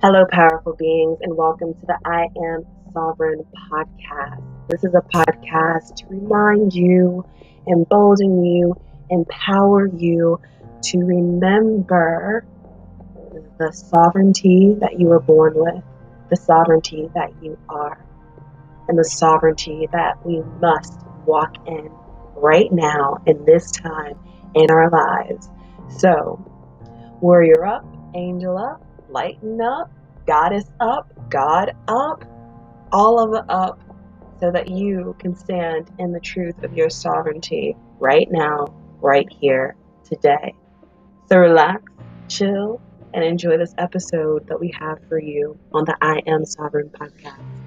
Hello, powerful beings, and welcome to the I Am Sovereign podcast. This is a podcast to remind you, embolden you, empower you to remember the sovereignty that you were born with, the sovereignty that you are, and the sovereignty that we must walk in right now in this time in our lives. So, warrior up, angel up lighten up, goddess up, God up, all of it up, so that you can stand in the truth of your sovereignty right now, right here, today. So relax, chill, and enjoy this episode that we have for you on the I Am Sovereign podcast.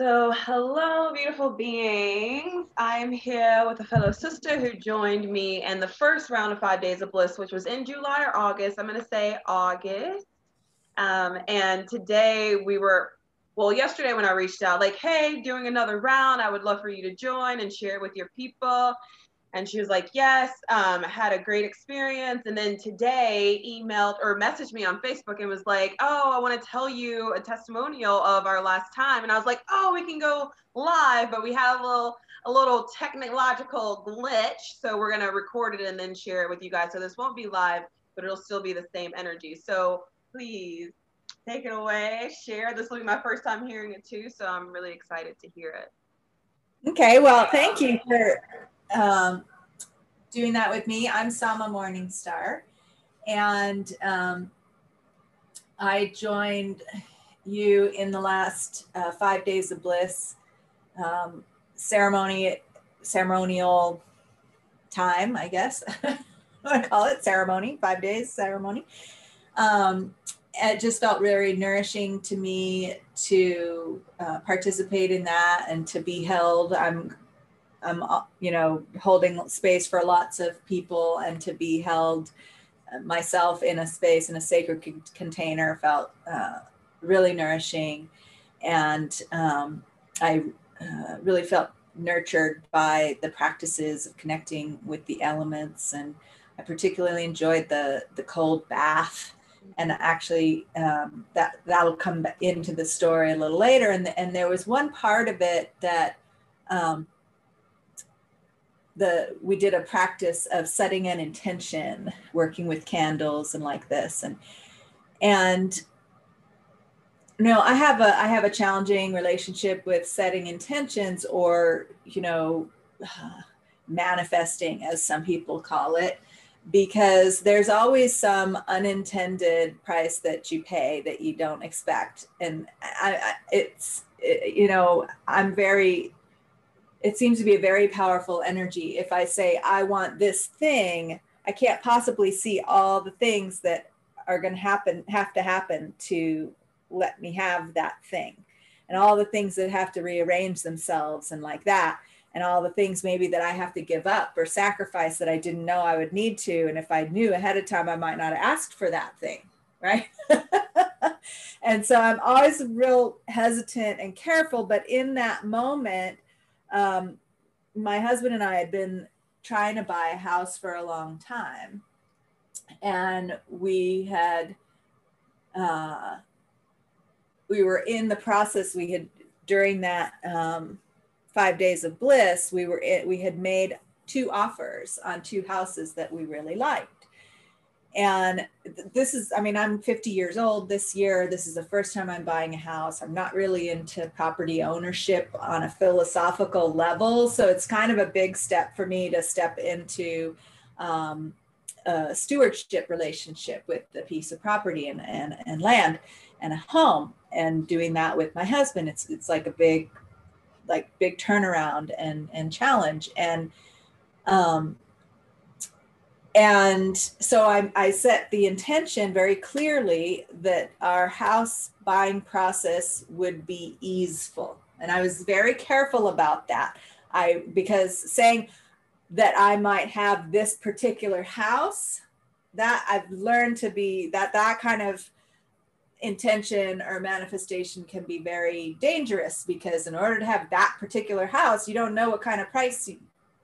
So, hello, beautiful beings. I'm here with a fellow sister who joined me in the first round of Five Days of Bliss, which was in July or August. I'm going to say August. Um, and today we were, well, yesterday when I reached out, like, hey, doing another round, I would love for you to join and share it with your people. And she was like, yes, um, had a great experience. And then today emailed or messaged me on Facebook and was like, oh, I want to tell you a testimonial of our last time. And I was like, oh, we can go live, but we have a little a little technological glitch. So we're gonna record it and then share it with you guys. So this won't be live, but it'll still be the same energy. So please take it away, share. This will be my first time hearing it too. So I'm really excited to hear it. Okay, well, thank you for um, doing that with me. I'm Sama Morningstar, and um, I joined you in the last uh, five days of bliss um, ceremony, ceremonial time, I guess. I call it ceremony, five days ceremony. Um, it just felt very nourishing to me to uh, participate in that and to be held. I'm I'm, uh, you know, holding space for lots of people and to be held uh, myself in a space in a sacred c- container felt uh, really nourishing. And um, I uh, really felt nurtured by the practices of connecting with the elements. And I particularly enjoyed the, the cold bath. And actually, um, that that'll come into the story a little later. And, and there was one part of it that um, the we did a practice of setting an intention working with candles and like this and and you know i have a i have a challenging relationship with setting intentions or you know manifesting as some people call it because there's always some unintended price that you pay that you don't expect. And I, I it's it, you know i'm very it seems to be a very powerful energy. If I say, I want this thing, I can't possibly see all the things that are going to happen, have to happen to let me have that thing. And all the things that have to rearrange themselves and like that. And all the things maybe that I have to give up or sacrifice that I didn't know I would need to. And if I knew ahead of time, I might not have asked for that thing. Right. and so I'm always real hesitant and careful. But in that moment, um, my husband and I had been trying to buy a house for a long time. And we had, uh, we were in the process, we had, during that um, five days of bliss, we were, we had made two offers on two houses that we really liked and this is i mean i'm 50 years old this year. This is the first time i'm buying a house. I'm not really into property ownership on a philosophical level. So it's kind of a big step for me to step into um, a stewardship relationship with a piece of property and, and, and land and a home and doing that with my husband. It's it's like a big like big turnaround and and challenge. And um and so I, I, set the intention very clearly that our house buying process would be easeful. And i was very careful about that. I because saying that i might have this particular house that i've learned to be that that kind of intention or manifestation can be very dangerous because in order to have that particular house you don't know what kind of price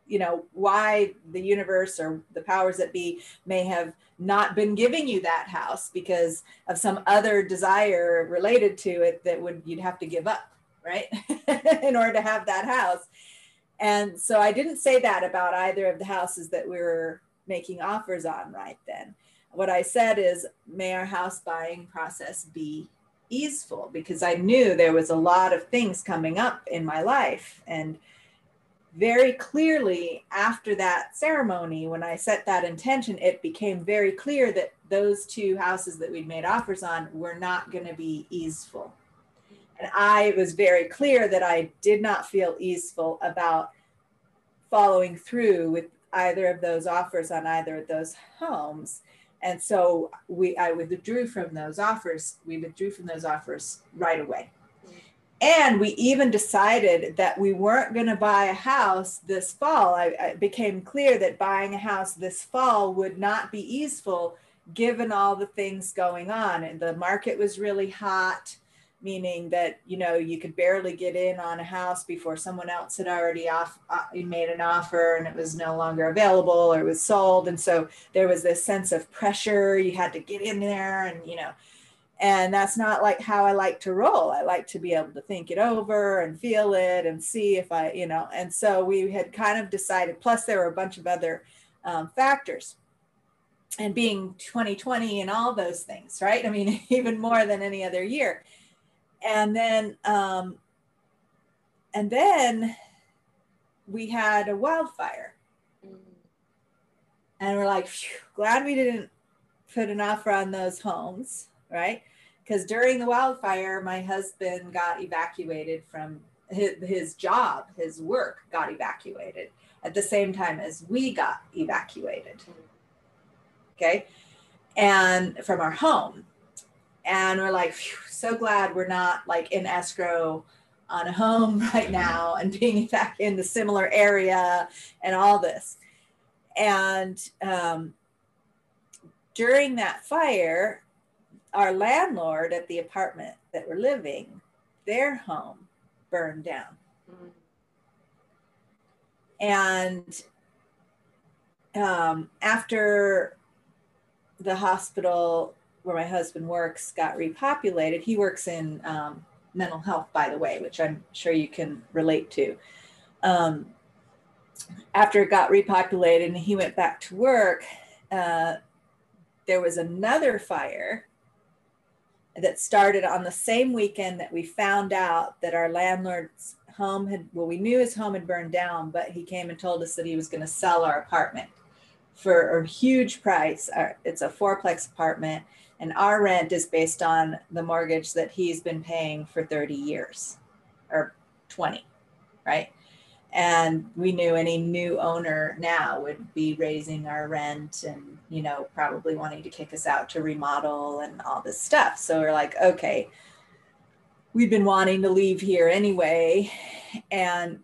you know why the universe or the powers that be may have not been giving you that house because of some other desire related to it that would you'd have to give up right? In order to have that house. And so i didn't say that about either of the houses that we were making offers on right then. What i said is may our house buying process be easeful because i knew there was a lot of things coming up in my life and very clearly after that ceremony, when I set that intention, it became very clear that those two houses that we'd made offers on were not going to be easeful. And I was very clear that I did not feel easeful about following through with either of those offers on either of those homes. And so we I withdrew from those offers. We withdrew from those offers right away. And we even decided that we weren't going to buy a house this fall. I, it became clear that buying a house this fall would not be easeful given all the things going on. And the market was really hot, meaning that, you know, you could barely get in on a house before someone else had already off, uh, made an offer and it was no longer available or it was sold. And so there was this sense of pressure. You had to get in there and, you know, and that's not like how i like to roll. I like to be able to think it over and feel it and see if i you know and so we had kind of decided plus there were a bunch of other um, factors. And being 2020 and all those things right? I mean even more than any other year. And then um, and then we had a wildfire. Mm. and we're like glad we didn't put an offer on those homes right? Because during the wildfire, my husband got evacuated from his, his job, his work got evacuated at the same time as we got evacuated. Okay. And from our home. And we're like, so glad we're not like in escrow on a home right now and being back in the similar area and all this. And um, during that fire, our landlord at the apartment that we're living, their home burned down. Mm-hmm. And um, after the hospital where my husband works got repopulated, he works in um, mental health, by the way, which I'm sure you can relate to. Um, after it got repopulated and he went back to work, uh, there was another fire that started on the same weekend that we found out that our landlord's home had well we knew his home had burned down but he came and told us that he was going to sell our apartment for a huge price. It's a fourplex apartment and our rent is based on the mortgage that he's been paying for 30 years or 20 right and we knew any new owner now would be raising our rent and you know probably wanting to kick us out to remodel and all this stuff. So we're like okay we've been wanting to leave here anyway. And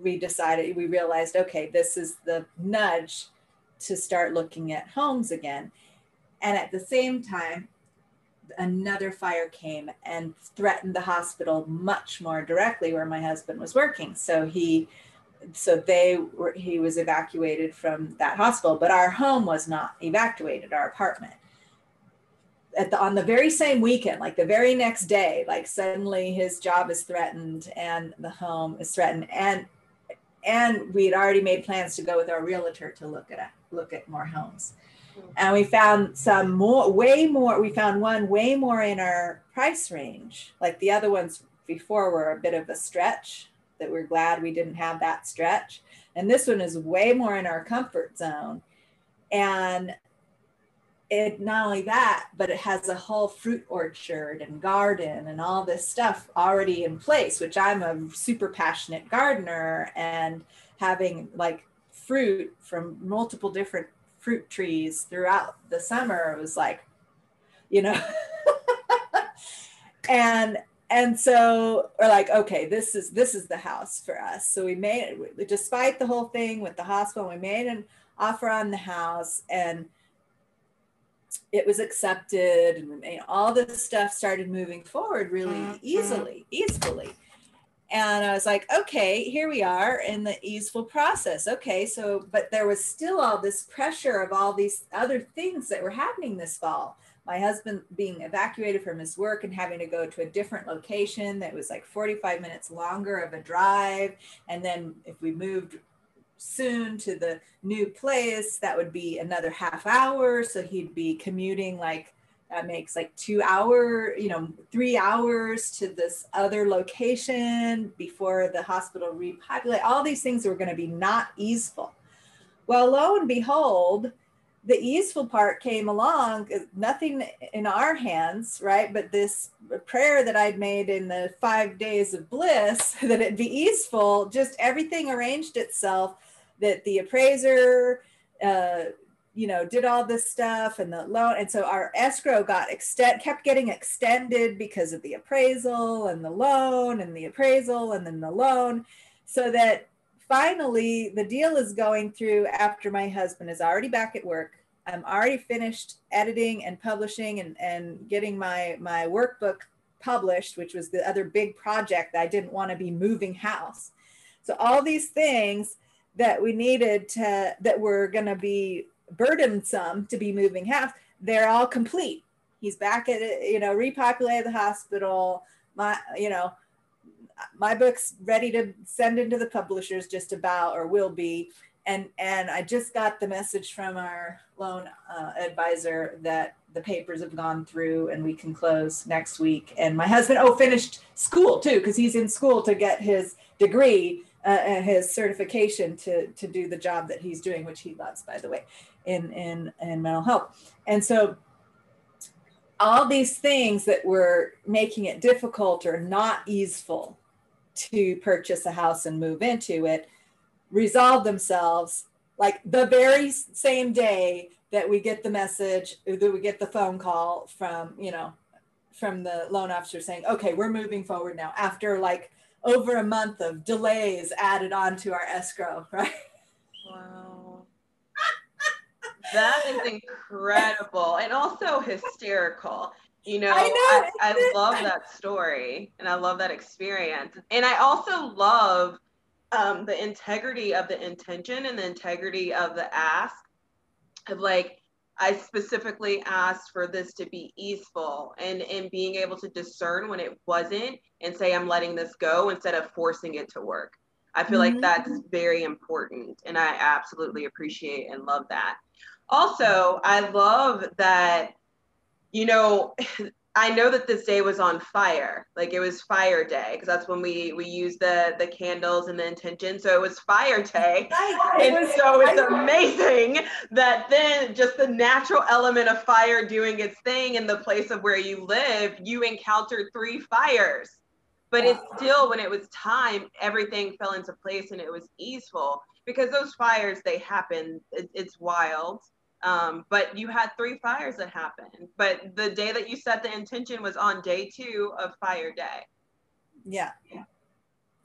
we decided we realized okay this is the nudge to start looking at homes again. And at the same time another fire came and threatened the hospital much more directly where my husband was working. So he so they were he was evacuated from that hospital, but our home was not evacuated, our apartment. At the on the very same weekend, like the very next day, like suddenly his job is threatened and the home is threatened. And and we had already made plans to go with our realtor to look at look at more homes and we found some more way more we found one way more in our price range. Like the other ones before were a bit of a stretch that we're glad we didn't have that stretch. And this one is way more in our comfort zone. And it not only that but it has a whole fruit orchard and garden and all this stuff already in place which i'm a super passionate gardener and having like fruit from multiple different fruit trees throughout the summer. It was like, you know, and and so we're like, okay, this is this is the house for us. So we made it, despite the whole thing with the hospital, we made an offer on the house and it was accepted and all this stuff started moving forward really mm-hmm. easily, easily. And I was like, okay, here we are in the easeful process. Okay, so, but there was still all this pressure of all these other things that were happening this fall. My husband being evacuated from his work and having to go to a different location that was like 45 minutes longer of a drive. And then if we moved soon to the new place, that would be another half hour. So he'd be commuting like that makes like two hour you know three hours to this other location before the hospital repopulate all these things were going to be not easeful. Well lo and behold the easeful part came along nothing in our hands right? But this prayer that i'd made in the five days of bliss that it'd be easeful just everything arranged itself that the appraiser uh, you know, did all this stuff and the loan. And so our escrow got extend kept getting extended because of the appraisal and the loan and the appraisal and then the loan. So that finally the deal is going through after my husband is already back at work. I'm already finished editing and publishing and, and getting my my workbook published, which was the other big project that I didn't want to be moving house. So all these things that we needed to that were going to be burdensome to be moving house, they're all complete. He's back at you know, repopulated the hospital. My, you know, my book's ready to send into the publishers just about or will be. And and I just got the message from our loan uh, advisor that the papers have gone through and we can close next week. And my husband, oh, finished school too, because he's in school to get his degree uh, and his certification to to do the job that he's doing, which he loves, by the way in in in mental health. And so all these things that were making it difficult or not easeful to purchase a house and move into it resolve themselves like the very same day that we get the message that we get the phone call from you know from the loan officer saying okay we're moving forward now after like over a month of delays added on to our escrow right? Wow that is incredible and also hysterical. You know, I, know, I, I love that story and I love that experience. And I also love um, the integrity of the intention and the integrity of the ask of like, I specifically asked for this to be easeful and, and being able to discern when it wasn't and say, I'm letting this go instead of forcing it to work. I feel mm-hmm. like that's very important. And I absolutely appreciate and love that also, I love that, you know, I know that this day was on fire. Like it was fire day because that's when we we use the the candles and the intention. So it was fire day. and was, so it's amazing that then just the natural element of fire doing its thing in the place of where you live, you encountered three fires. But it's still when it was time, everything fell into place and it was easeful because those fires they happen. It, it's wild um, but you had three fires that happened. But the day that you set the intention was on day two of fire day. Yeah.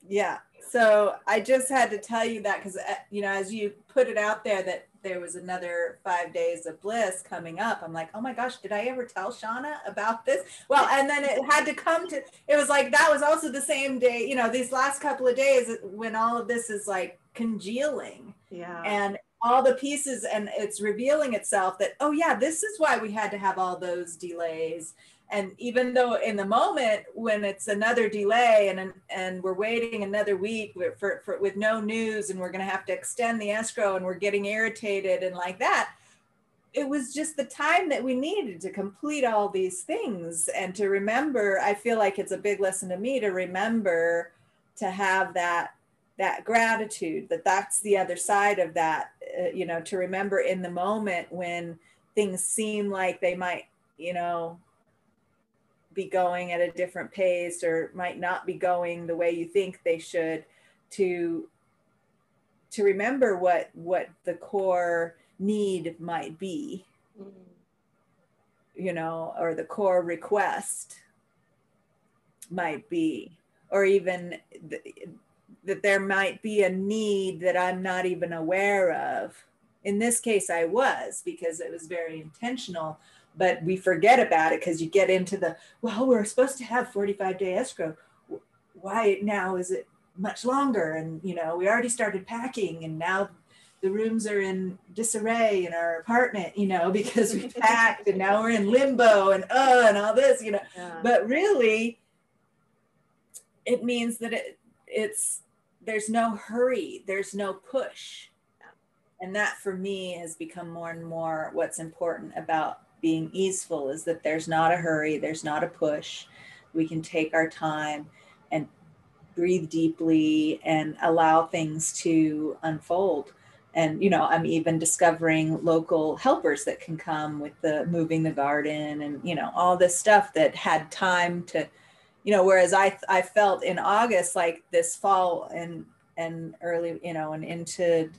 Yeah. So I just had to tell you that because, uh, you know, as you put it out there that there was another five days of bliss coming up, I'm like, oh my gosh, did I ever tell Shauna about this? Well, and then it had to come to, it was like, that was also the same day, you know, these last couple of days when all of this is like congealing. Yeah. And all the pieces and it's revealing itself that oh yeah this is why we had to have all those delays and even though in the moment when it's another delay and and we're waiting another week for, for with no news and we're going to have to extend the escrow and we're getting irritated and like that it was just the time that we needed to complete all these things and to remember i feel like it's a big lesson to me to remember to have that that gratitude that that's the other side of that uh, you know to remember in the moment when things seem like they might you know be going at a different pace or might not be going the way you think they should to to remember what what the core need might be mm-hmm. you know or the core request might be or even the, that there might be a need that I'm not even aware of. In this case, I was because it was very intentional, but we forget about it because you get into the, well, we're supposed to have 45 day escrow. why now is it much longer and you know we already started packing and now the rooms are in disarray in our apartment you know because we packed and now we're in limbo and uh and all this you know yeah. but really it means that it it's there's no hurry there's no push. And that for me has become more and more what's important about being easeful is that there's not a hurry there's not a push. We can take our time and breathe deeply and allow things to unfold. And you know i'm even discovering local helpers that can come with the moving the garden and you know all this stuff that had time to you know whereas i i felt in august like this fall and and early you know and into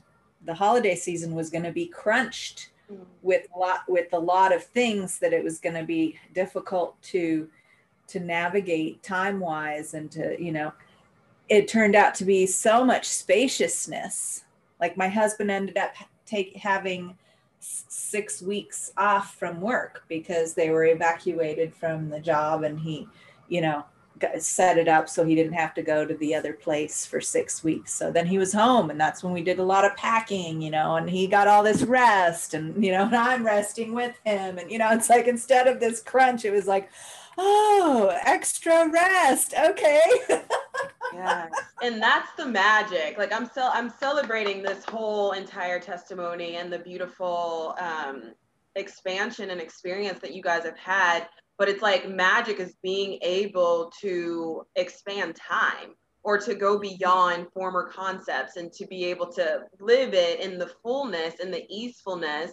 the holiday season was going to be crunched mm. with a lot with a lot of things that it was going to be difficult to to navigate time wise and to you know it turned out to be so much spaciousness like my husband ended up take having six weeks off from work because they were evacuated from the job and he you know set it up so he didn't have to go to the other place for six weeks. So then he was home and that's when we did a lot of packing you know and he got all this rest and you know and i'm resting with him. And you know it's like instead of this crunch it was like oh extra rest okay. Yeah. And that's the magic. Like i'm still i'm celebrating this whole entire testimony and the beautiful um, expansion and experience that you guys have had but it's like magic is being able to expand time or to go beyond former concepts and to be able to live it in the fullness and the easefulness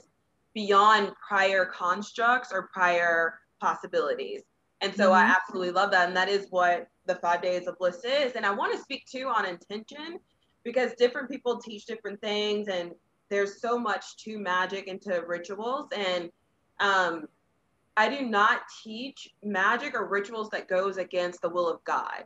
beyond prior constructs or prior possibilities and so mm-hmm. I absolutely love that. And that is what the five days of bliss is. And I want to speak too on intention because different people teach different things and there's so much to magic and to rituals. And um, I do not teach magic or rituals that goes against the will of God.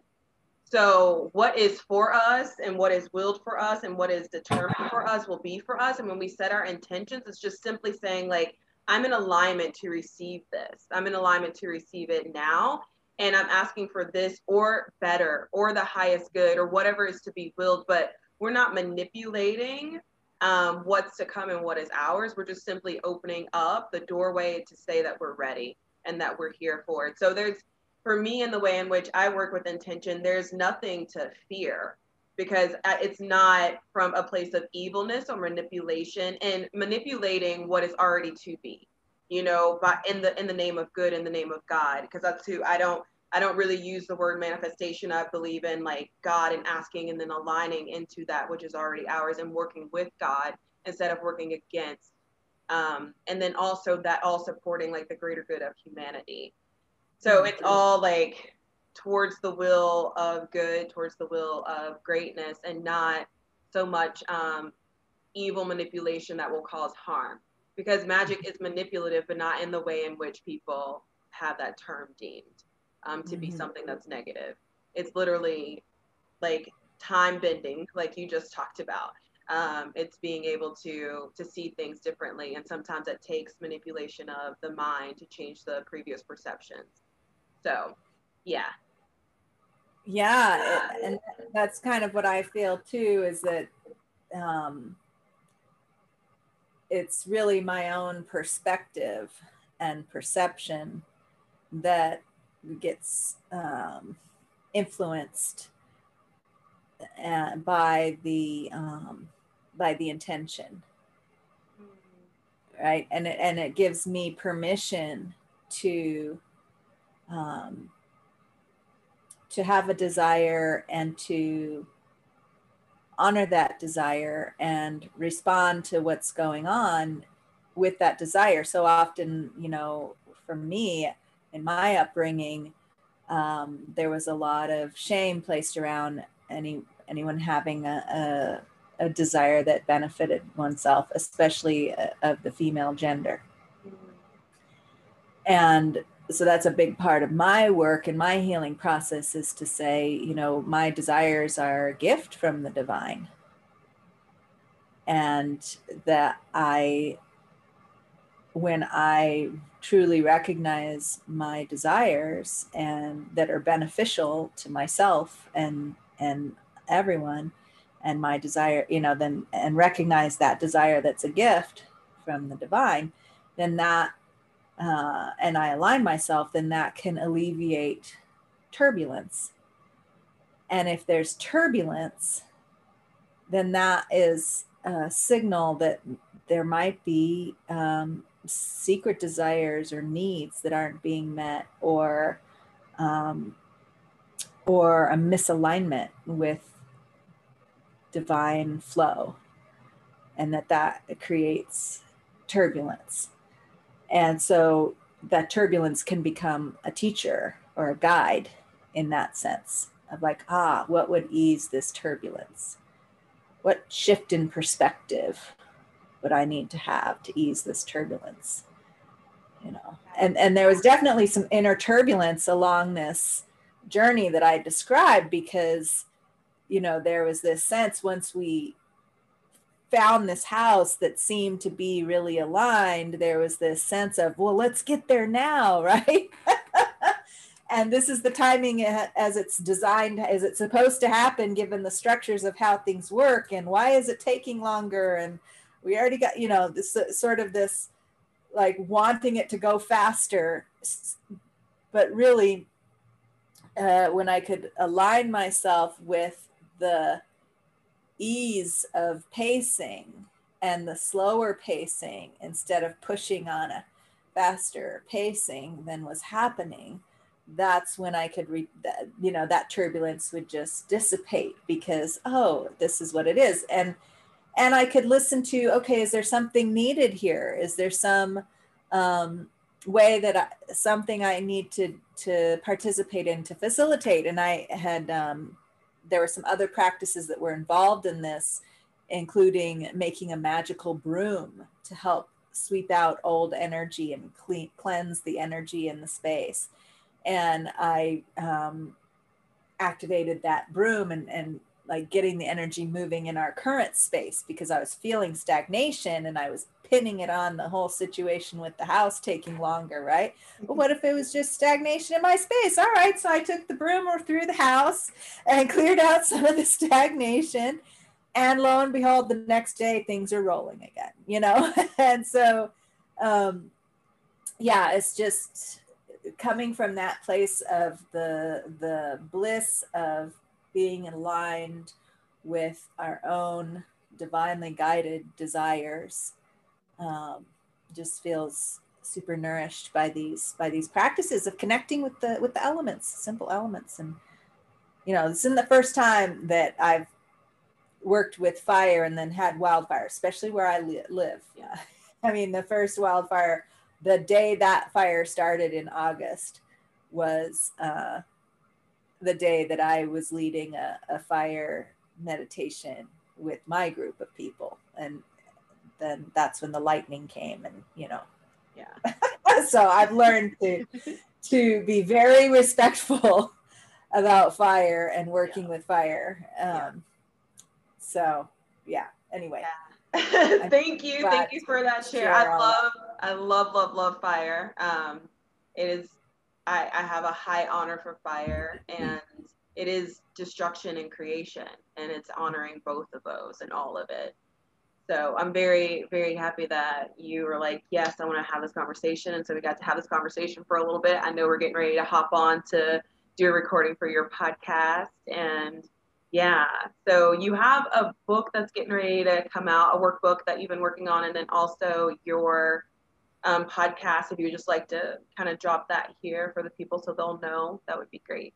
So what is for us and what is willed for us and what is determined for us will be for us. And when we set our intentions, it's just simply saying like, I'm in alignment to receive this. I'm in alignment to receive it now. And I'm asking for this or better or the highest good or whatever is to be willed. But we're not manipulating um, what's to come and what is ours. We're just simply opening up the doorway to say that we're ready and that we're here for it. So there's, for me, in the way in which I work with intention, there's nothing to fear because uh, it's not from a place of evilness or manipulation and manipulating what is already to be you know but in the in the name of good in the name of god because that's who i don't i don't really use the word manifestation i believe in like god and asking and then aligning into that which is already ours and working with god instead of working against um, and then also that all supporting like the greater good of humanity so mm-hmm. it's all like towards the will of good, towards the will of greatness, and not so much um, evil manipulation that will cause harm. Because magic is manipulative, but not in the way in which people have that term deemed um, to mm-hmm. be something that's negative. It's literally like time bending, like you just talked about. Um, it's being able to to see things differently, and sometimes it takes manipulation of the mind to change the previous perceptions. So yeah yeah it, and that's kind of what i feel too is that um, it's really my own perspective and perception that gets um, influenced uh, by the um, by the intention. Right? And it, and it gives me permission to um, to have a desire and to honor that desire and respond to what's going on with that desire. So often, you know, for me in my upbringing, um, there was a lot of shame placed around any anyone having a, a, a desire that benefited oneself, especially uh, of the female gender. And so that's a big part of my work and my healing process is to say you know my desires are a gift from the divine and that i when i truly recognize my desires and that are beneficial to myself and and everyone and my desire you know then and recognize that desire that's a gift from the divine then that uh, and i align myself then that can alleviate turbulence. And if there's turbulence then that is a signal that there might be um, secret desires or needs that aren't being met or um, or a misalignment with divine flow and that that creates turbulence. And so that turbulence can become a teacher or a guide in that sense of like ah what would ease this turbulence? What shift in perspective would I need to have to ease this turbulence? You know, and and there was definitely some inner turbulence along this journey that I described because, you know, there was this sense once we found this house that seemed to be really aligned, there was this sense of, well, let's get there now, right? and this is the timing as it's designed, as it's supposed to happen, given the structures of how things work, and why is it taking longer, and we already got you know this uh, sort of this like wanting it to go faster. But really uh, when i could align myself with the ease of pacing and the slower pacing instead of pushing on a faster pacing than was happening that's when i could read that you know that turbulence would just dissipate because oh this is what it is. And and I could listen to, okay, is there something needed here? Is there some um, way that I, something I need to to participate in to facilitate? And I had um, there were some other practices that were involved in this, including making a magical broom to help sweep out old energy and clean, cleanse the energy in the space. And I um, activated that broom and, and like getting the energy moving in our current space because I was feeling stagnation and I was pinning it on the whole situation with the house taking longer, right? But what if it was just stagnation in my space? All right, so I took the broom or through the house and cleared out some of the stagnation. And lo and behold, the next day things are rolling again, you know? and so, um, yeah, it's just coming from that place of the the bliss of being aligned with our own divinely guided desires um, just feels super nourished by these by these practices of connecting with the with the elements simple elements. And you know this isn't the first time that i've worked with fire and then had wildfire especially where i li- live. Yeah. I mean the first wildfire the day that fire started in august was uh, the day that I was leading a, a fire meditation with my group of people. And then that's when the lightning came and, you know, yeah. so I've learned to to be very respectful about fire and working yeah. with fire. Um, yeah. So yeah. Anyway. Yeah. thank you. Thank you for that share. I love, I love, love, love fire. Um, it is I, I have a high honor for fire mm-hmm. and it is destruction and creation and it's honoring both of those and all of it. So i'm very very happy that you were like yes i want to have this conversation. And so we got to have this conversation for a little bit. I know we're getting ready to hop on to do a recording for your podcast. And yeah so you have a book that's getting ready to come out a workbook that you've been working on and then also your um, podcast, if you would just like to kind of drop that here for the people so they'll know, that would be great.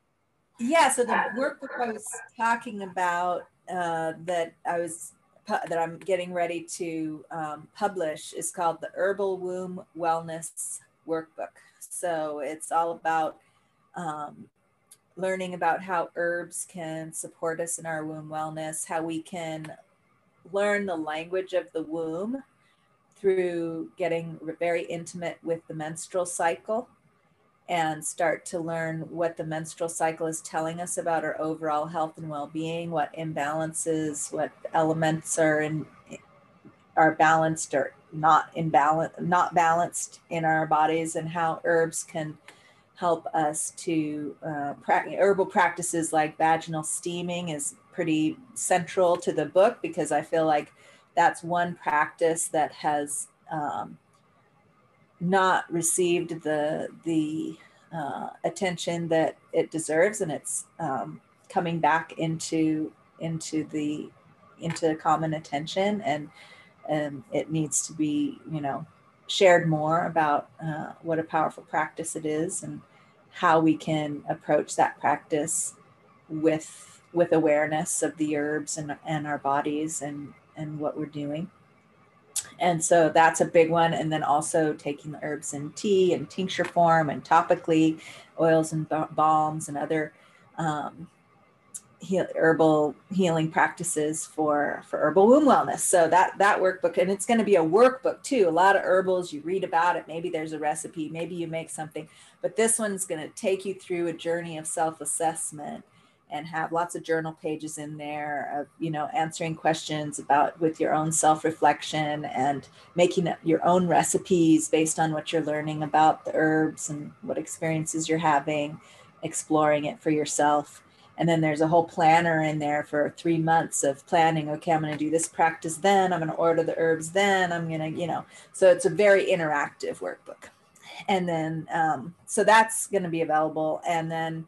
Yeah, so the workbook I was talking about uh, that I was that I'm getting ready to um, publish is called the Herbal Womb Wellness Workbook. So it's all about um, learning about how herbs can support us in our womb wellness, how we can learn the language of the womb through getting very intimate with the menstrual cycle and start to learn what the menstrual cycle is telling us about our overall health and well-being what imbalances what elements are in are balanced or not in balance, not balanced in our bodies, and how herbs can help us to uh, herbal practices like vaginal steaming is pretty central to the book because I feel like that's one practice that has um, not received the the uh, attention that it deserves, and it's um, coming back into into the into common attention, and and it needs to be you know shared more about uh, what a powerful practice it is and how we can approach that practice with with awareness of the herbs and, and our bodies and and what we're doing. And so that's a big one. And then also taking the herbs in tea and tincture form and topically oils and balms and other um, heal, herbal healing practices for for herbal womb wellness. So that that workbook and it's going to be a workbook too. A lot of herbals you read about it. Maybe there's a recipe. Maybe you make something. But this one's going to take you through a journey of self-assessment and have lots of journal pages in there of you know answering questions about with your own self-reflection and making your own recipes based on what you're learning about the herbs and what experiences you're having exploring it for yourself. And then there's a whole planner in there for three months of planning okay i'm going to do this practice then i'm going to order the herbs then i'm going to you know. So it's a very interactive workbook. And then um, so that's going to be available. And then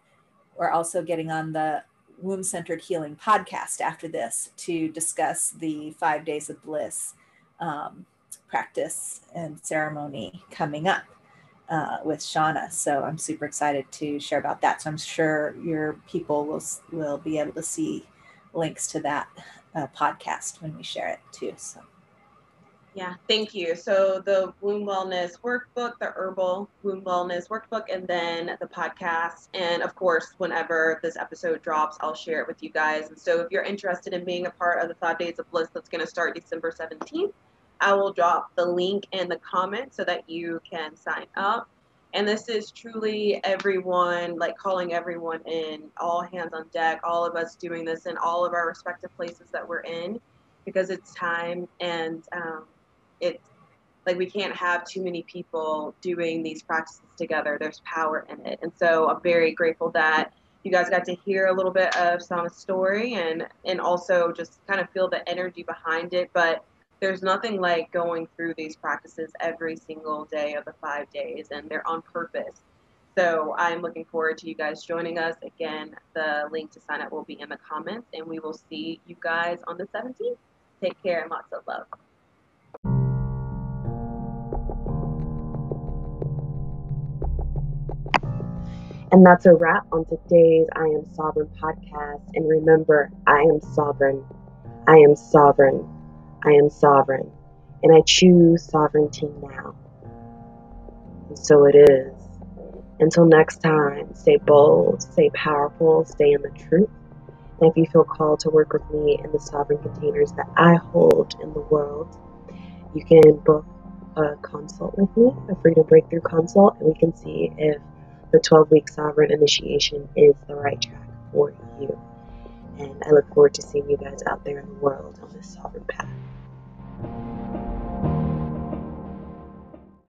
we're also getting on the womb centered healing podcast after this to discuss the five days of bliss um, practice and ceremony coming up uh, with Shauna. So I'm super excited to share about that. So I'm sure your people will will be able to see links to that uh, podcast when we share it too. So. Yeah, thank you. So the womb wellness workbook, the herbal womb wellness workbook, and then the podcast. And of course, whenever this episode drops, I'll share it with you guys. And so if you're interested in being a part of the Five Days of Bliss that's going to start December 17th, I will drop the link in the comments so that you can sign up. And this is truly everyone, like calling everyone in, all hands on deck, all of us doing this in all of our respective places that we're in because it's time and um, it's like we can't have too many people doing these practices together. There's power in it. And so I'm very grateful that you guys got to hear a little bit of Sama's story and and also just kind of feel the energy behind it. But there's nothing like going through these practices every single day of the five days, and they're on purpose. So I'm looking forward to you guys joining us. Again, the link to sign up will be in the comments, and we will see you guys on the 17th. Take care and lots of love. And that's a wrap on today's I Am Sovereign podcast. And remember, I am sovereign. I am sovereign. I am sovereign, and I choose sovereignty now. And so it is. Until next time, stay bold, stay powerful, stay in the truth. And if you feel called to work with me in the sovereign containers that I hold in the world, you can book a consult with me, a Freedom Breakthrough consult, and we can see if the 12 week sovereign initiation is the right track for you. And I look forward to seeing you guys out there in the world on this sovereign path.